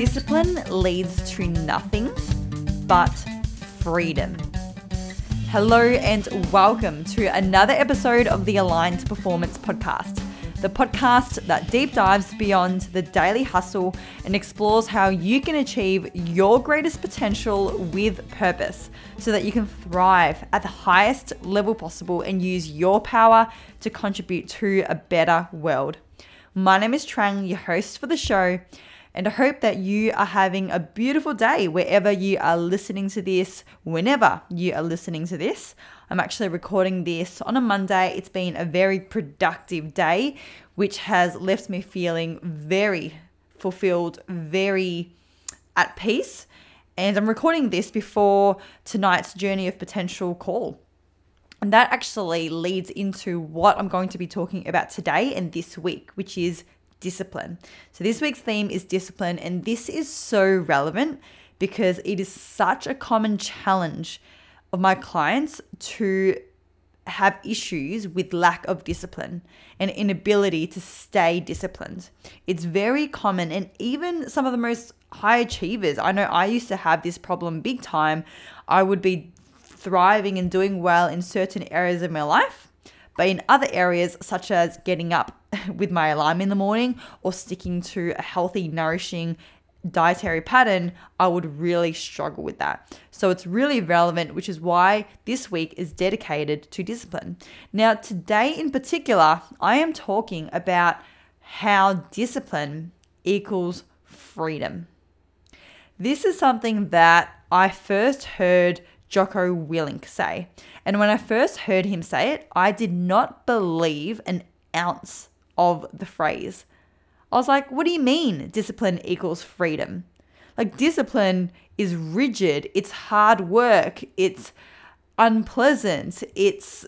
discipline leads to nothing but freedom. Hello, and welcome to another episode of the Aligned Performance Podcast, the podcast that deep dives beyond the daily hustle and explores how you can achieve your greatest potential with purpose so that you can thrive at the highest level possible and use your power to contribute to a better world. My name is Trang, your host for the show and I hope that you are having a beautiful day wherever you are listening to this, whenever you are listening to this. I'm actually recording this on a Monday. It's been a very productive day, which has left me feeling very fulfilled, very at peace. And I'm recording this before tonight's Journey of Potential call. And that actually leads into what I'm going to be talking about today and this week, which is discipline. So, this week's theme is discipline, and this is so relevant because it is such a common challenge of my clients to have issues with lack of discipline and inability to stay disciplined. It's very common, and even some of the most high achievers, I know I used to have this problem big time. I would be thriving and doing well in certain areas of my life but in other areas, such as getting up with my alarm in the morning or sticking to a healthy, nourishing dietary pattern, I would really struggle with that. So it's really relevant, which is why this week is dedicated to discipline. Now, today in particular, I am talking about how discipline equals freedom. This is something that I first heard Jocko Willink say. And when I first heard him say it, I did not believe an ounce of the phrase. I was like, what do you mean discipline equals freedom? Like, discipline is rigid, it's hard work, it's unpleasant, it's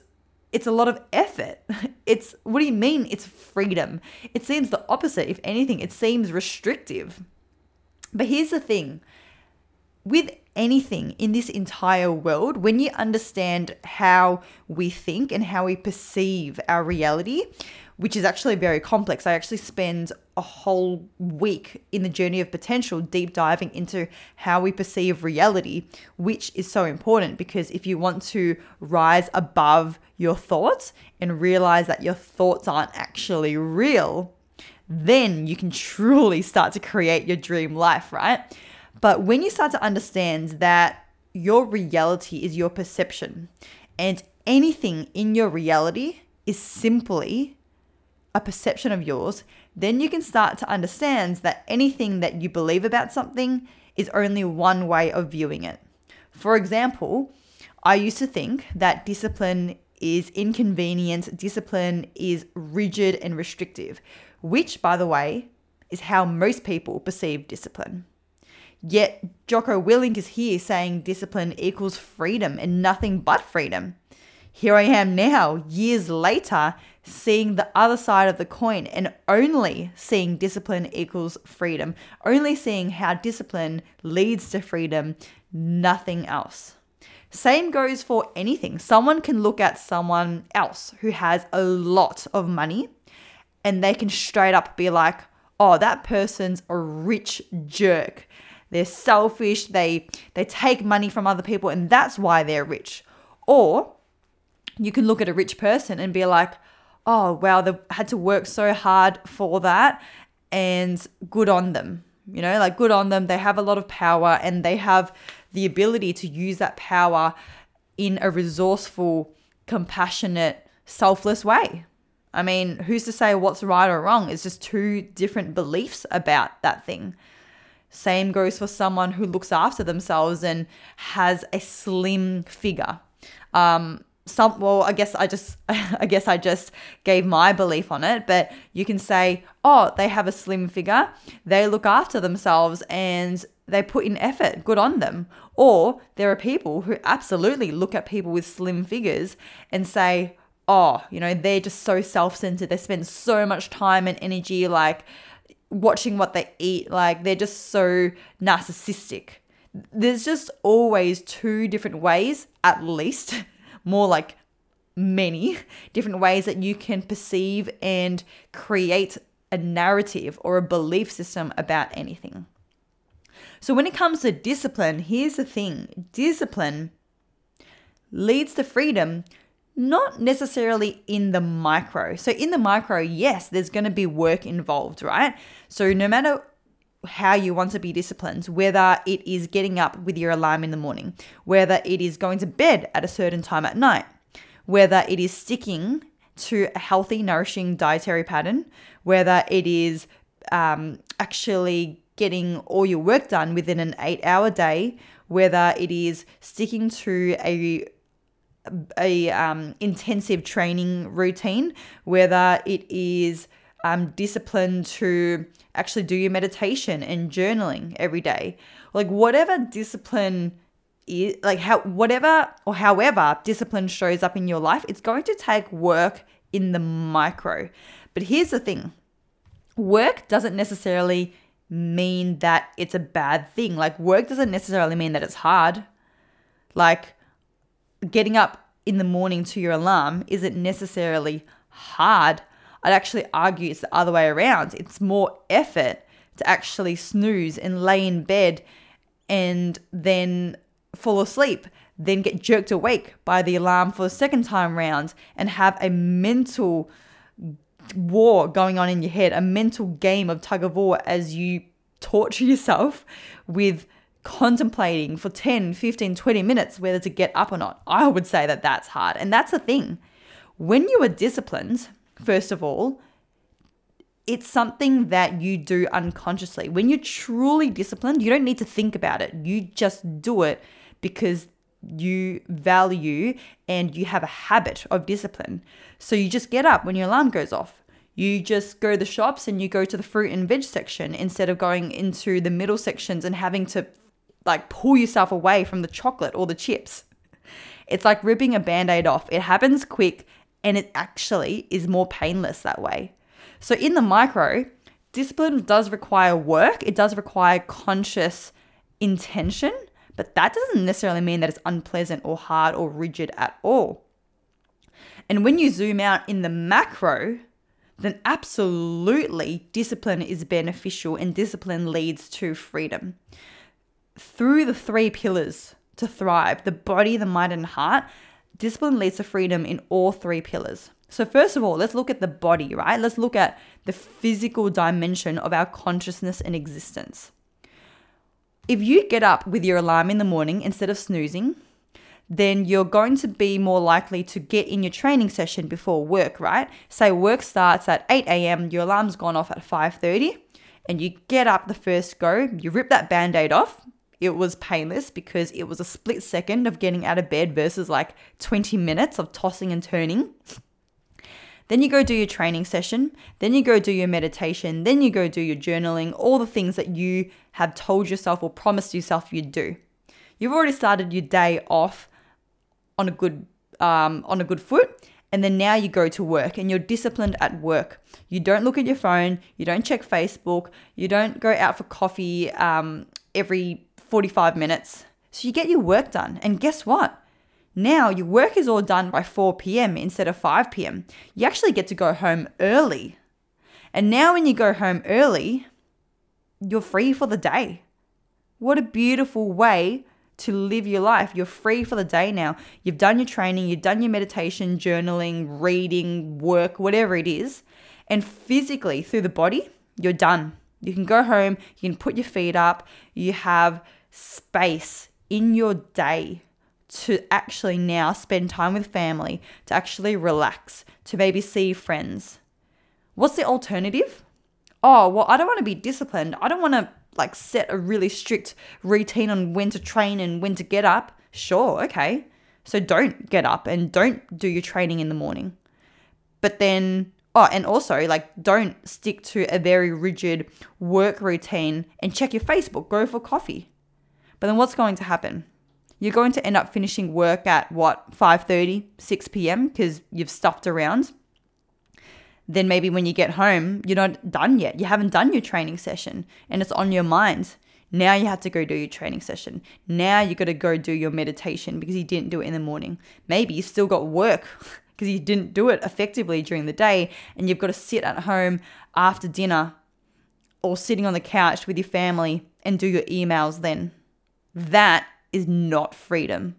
it's a lot of effort. It's what do you mean it's freedom? It seems the opposite. If anything, it seems restrictive. But here's the thing with anything in this entire world, when you understand how we think and how we perceive our reality, which is actually very complex, I actually spend a whole week in the journey of potential deep diving into how we perceive reality, which is so important because if you want to rise above your thoughts and realize that your thoughts aren't actually real, then you can truly start to create your dream life, right? But when you start to understand that your reality is your perception and anything in your reality is simply a perception of yours, then you can start to understand that anything that you believe about something is only one way of viewing it. For example, I used to think that discipline is inconvenient, discipline is rigid and restrictive, which, by the way, is how most people perceive discipline. Yet Jocko Willink is here saying discipline equals freedom and nothing but freedom. Here I am now, years later, seeing the other side of the coin and only seeing discipline equals freedom, only seeing how discipline leads to freedom, nothing else. Same goes for anything. Someone can look at someone else who has a lot of money and they can straight up be like, oh, that person's a rich jerk. They're selfish, they they take money from other people and that's why they're rich. Or you can look at a rich person and be like, "Oh, wow, they had to work so hard for that and good on them." You know, like good on them. They have a lot of power and they have the ability to use that power in a resourceful, compassionate, selfless way. I mean, who's to say what's right or wrong? It's just two different beliefs about that thing. Same goes for someone who looks after themselves and has a slim figure. Um, some well i guess i just i guess i just gave my belief on it but you can say oh they have a slim figure they look after themselves and they put in effort good on them or there are people who absolutely look at people with slim figures and say oh you know they're just so self-centered they spend so much time and energy like watching what they eat. Like they're just so narcissistic. There's just always two different ways, at least, more like many different ways that you can perceive and create a narrative or a belief system about anything. So when it comes to discipline, here's the thing discipline leads to freedom, not necessarily in the micro. So, in the micro, yes, there's going to be work involved, right? So, no matter how you want to be disciplined, whether it is getting up with your alarm in the morning, whether it is going to bed at a certain time at night, whether it is sticking to a healthy, nourishing dietary pattern, whether it is um, actually getting all your work done within an eight hour day, whether it is sticking to a a um, intensive training routine, whether it is um, discipline to actually do your meditation and journaling every day, like whatever discipline is, like how whatever or however discipline shows up in your life, it's going to take work in the micro. But here's the thing: work doesn't necessarily mean that it's a bad thing. Like work doesn't necessarily mean that it's hard. Like getting up in the morning to your alarm isn't necessarily hard. I'd actually argue it's the other way around. It's more effort to actually snooze and lay in bed and then fall asleep, then get jerked awake by the alarm for the second time round and have a mental war going on in your head, a mental game of tug of war as you torture yourself with contemplating for 10, 15, 20 minutes whether to get up or not. I would say that that's hard. And that's the thing. When you are disciplined, first of all, it's something that you do unconsciously. When you're truly disciplined, you don't need to think about it. You just do it because you value and you have a habit of discipline. So you just get up when your alarm goes off. You just go to the shops and you go to the fruit and veg section instead of going into the middle sections and having to like pull yourself away from the chocolate or the chips. It's like ripping a band aid off. It happens quick and it actually is more painless that way. So, in the micro, discipline does require work, it does require conscious intention, but that doesn't necessarily mean that it's unpleasant or hard or rigid at all. And when you zoom out in the macro, then absolutely discipline is beneficial and discipline leads to freedom through the three pillars to thrive the body, the mind, and heart discipline leads to freedom in all three pillars. So, first of all, let's look at the body, right? Let's look at the physical dimension of our consciousness and existence. If you get up with your alarm in the morning instead of snoozing, then you're going to be more likely to get in your training session before work, right? Say work starts at 8 a.m., your alarm's gone off at 5:30, and you get up the first go, you rip that band-aid off, it was painless because it was a split second of getting out of bed versus like 20 minutes of tossing and turning. Then you go do your training session, then you go do your meditation, then you go do your journaling, all the things that you have told yourself or promised yourself you'd do. You've already started your day off on a good um, on a good foot, and then now you go to work and you're disciplined at work. You don't look at your phone, you don't check Facebook, you don't go out for coffee um, every 45 minutes. So you get your work done. And guess what? Now your work is all done by 4 p.m. instead of 5 p.m. You actually get to go home early. And now when you go home early, you're free for the day. What a beautiful way to live your life. You're free for the day now. You've done your training, you've done your meditation, journaling, reading, work, whatever it is. And physically, through the body, you're done. You can go home, you can put your feet up, you have space in your day to actually now spend time with family, to actually relax, to maybe see friends. What's the alternative? Oh, well, I don't want to be disciplined. I don't want to like set a really strict routine on when to train and when to get up. Sure, okay. So don't get up and don't do your training in the morning. But then, oh, and also like don't stick to a very rigid work routine and check your Facebook, go for coffee. But then what's going to happen? You're going to end up finishing work at what, 5:30, 6 p.m. because you've stuffed around. Then maybe when you get home, you're not done yet. You haven't done your training session and it's on your mind. Now you have to go do your training session. Now you got to go do your meditation because you didn't do it in the morning. Maybe you've still got work because you didn't do it effectively during the day and you've got to sit at home after dinner or sitting on the couch with your family and do your emails then. That is not freedom.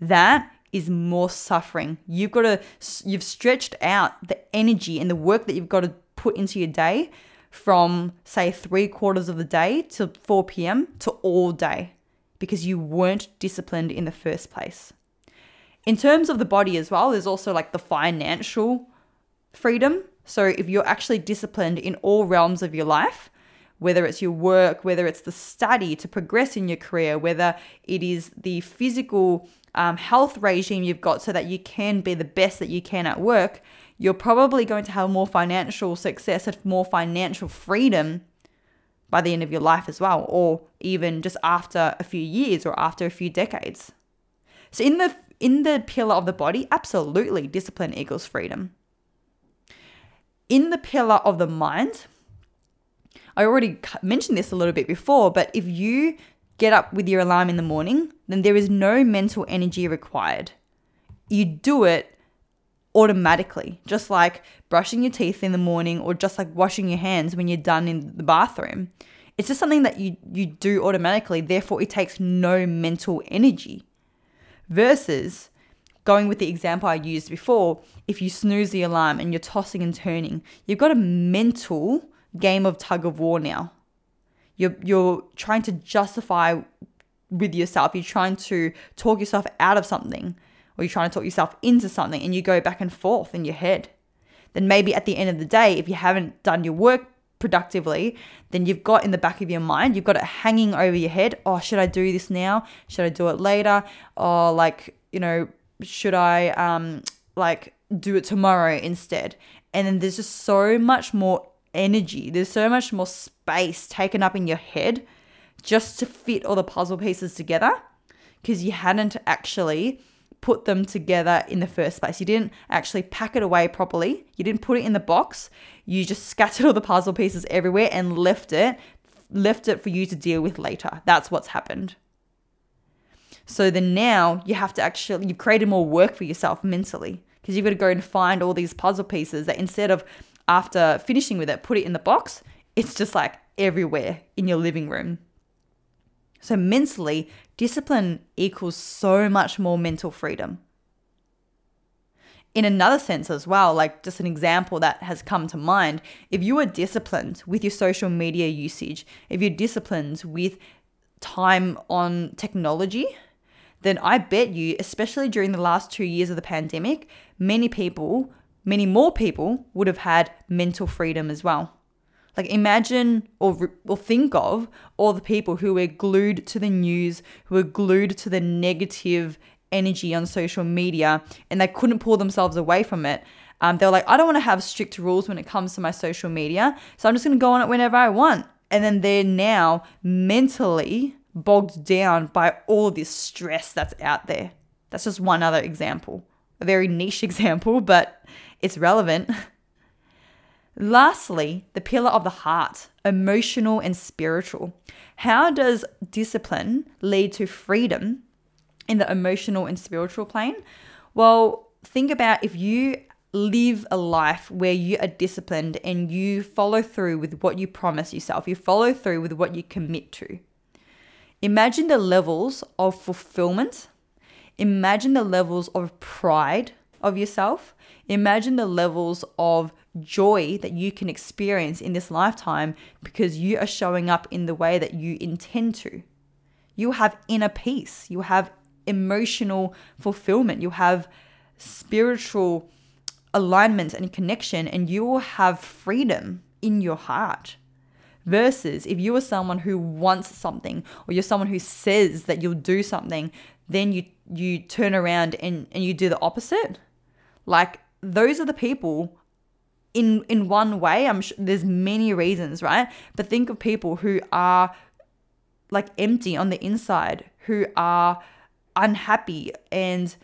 That is more suffering. You've got to, you've stretched out the energy and the work that you've got to put into your day from, say, three quarters of the day to 4 p.m. to all day because you weren't disciplined in the first place. In terms of the body as well, there's also like the financial freedom. So if you're actually disciplined in all realms of your life, whether it's your work, whether it's the study to progress in your career, whether it is the physical um, health regime you've got so that you can be the best that you can at work, you're probably going to have more financial success and more financial freedom by the end of your life as well, or even just after a few years or after a few decades. So in the in the pillar of the body, absolutely discipline equals freedom. In the pillar of the mind, I already mentioned this a little bit before, but if you get up with your alarm in the morning, then there is no mental energy required. You do it automatically, just like brushing your teeth in the morning or just like washing your hands when you're done in the bathroom. It's just something that you, you do automatically, therefore, it takes no mental energy. Versus going with the example I used before, if you snooze the alarm and you're tossing and turning, you've got a mental game of tug of war now. You're, you're trying to justify with yourself, you're trying to talk yourself out of something, or you're trying to talk yourself into something, and you go back and forth in your head. Then maybe at the end of the day, if you haven't done your work productively, then you've got in the back of your mind, you've got it hanging over your head. Oh, should I do this now? Should I do it later? Or like, you know, should I um like do it tomorrow instead? And then there's just so much more energy. There's so much more space taken up in your head just to fit all the puzzle pieces together because you hadn't actually put them together in the first place. You didn't actually pack it away properly. You didn't put it in the box. You just scattered all the puzzle pieces everywhere and left it left it for you to deal with later. That's what's happened. So then now you have to actually you've created more work for yourself mentally because you've got to go and find all these puzzle pieces that instead of after finishing with it, put it in the box, it's just like everywhere in your living room. So, mentally, discipline equals so much more mental freedom. In another sense, as well, like just an example that has come to mind, if you are disciplined with your social media usage, if you're disciplined with time on technology, then I bet you, especially during the last two years of the pandemic, many people many more people would have had mental freedom as well. Like imagine or or think of all the people who were glued to the news, who were glued to the negative energy on social media, and they couldn't pull themselves away from it. Um, they were like, I don't want to have strict rules when it comes to my social media, so I'm just going to go on it whenever I want. And then they're now mentally bogged down by all this stress that's out there. That's just one other example, a very niche example, but it's relevant. Lastly, the pillar of the heart, emotional and spiritual. How does discipline lead to freedom in the emotional and spiritual plane? Well, think about if you live a life where you are disciplined and you follow through with what you promise yourself, you follow through with what you commit to. Imagine the levels of fulfillment, imagine the levels of pride of yourself, Imagine the levels of joy that you can experience in this lifetime because you are showing up in the way that you intend to. You have inner peace, you have emotional fulfillment, you have spiritual alignment and connection, and you will have freedom in your heart. Versus if you are someone who wants something or you're someone who says that you'll do something, then you you turn around and, and you do the opposite. Like those are the people in in one way i'm sure there's many reasons right? But think of people who are like empty on the inside who are unhappy and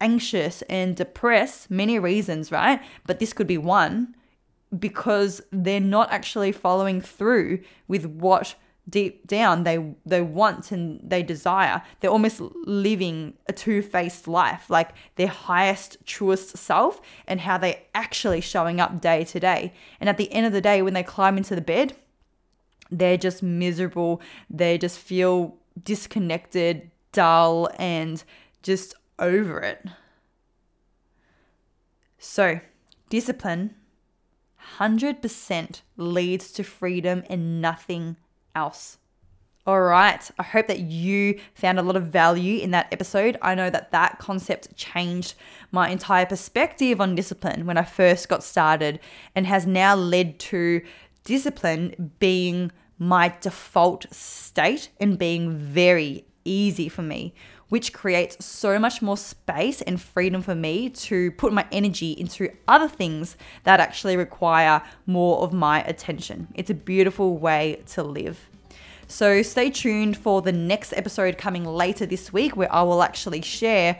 anxious and depressed many reasons right? But this could be one because they're not actually following through with what deep down they they want and they desire they're almost living a two-faced life like their highest truest self and how they actually showing up day to day and at the end of the day when they climb into the bed they're just miserable. They just feel disconnected, dull, and just over it. So, discipline 100% leads to freedom and nothing else. All right. I hope that you found a lot of value in that episode. I know that that concept changed my entire perspective on discipline when I first got started and has now led to discipline being my default state and being very easy for me, which creates so much more space and freedom for me to put my energy into other things that actually require more of my attention. It's a beautiful way to live. So stay tuned for the next episode coming later this week where I will actually share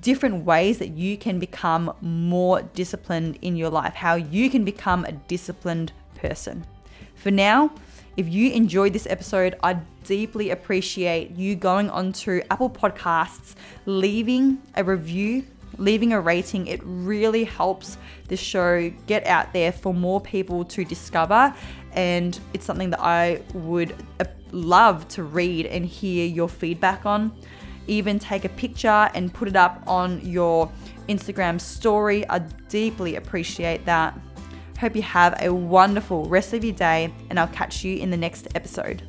different ways that you can become more disciplined in your life, how you can become a disciplined person. For now, if you enjoyed this episode, I deeply appreciate you going onto Apple Podcasts, leaving a review, leaving a rating. It really helps the show get out there for more people to discover. And it's something that I would uh, love to read and hear your feedback on. Even take a picture and put it up on your Instagram story. I deeply appreciate that. Hope you have a wonderful rest of your day, and I'll catch you in the next episode.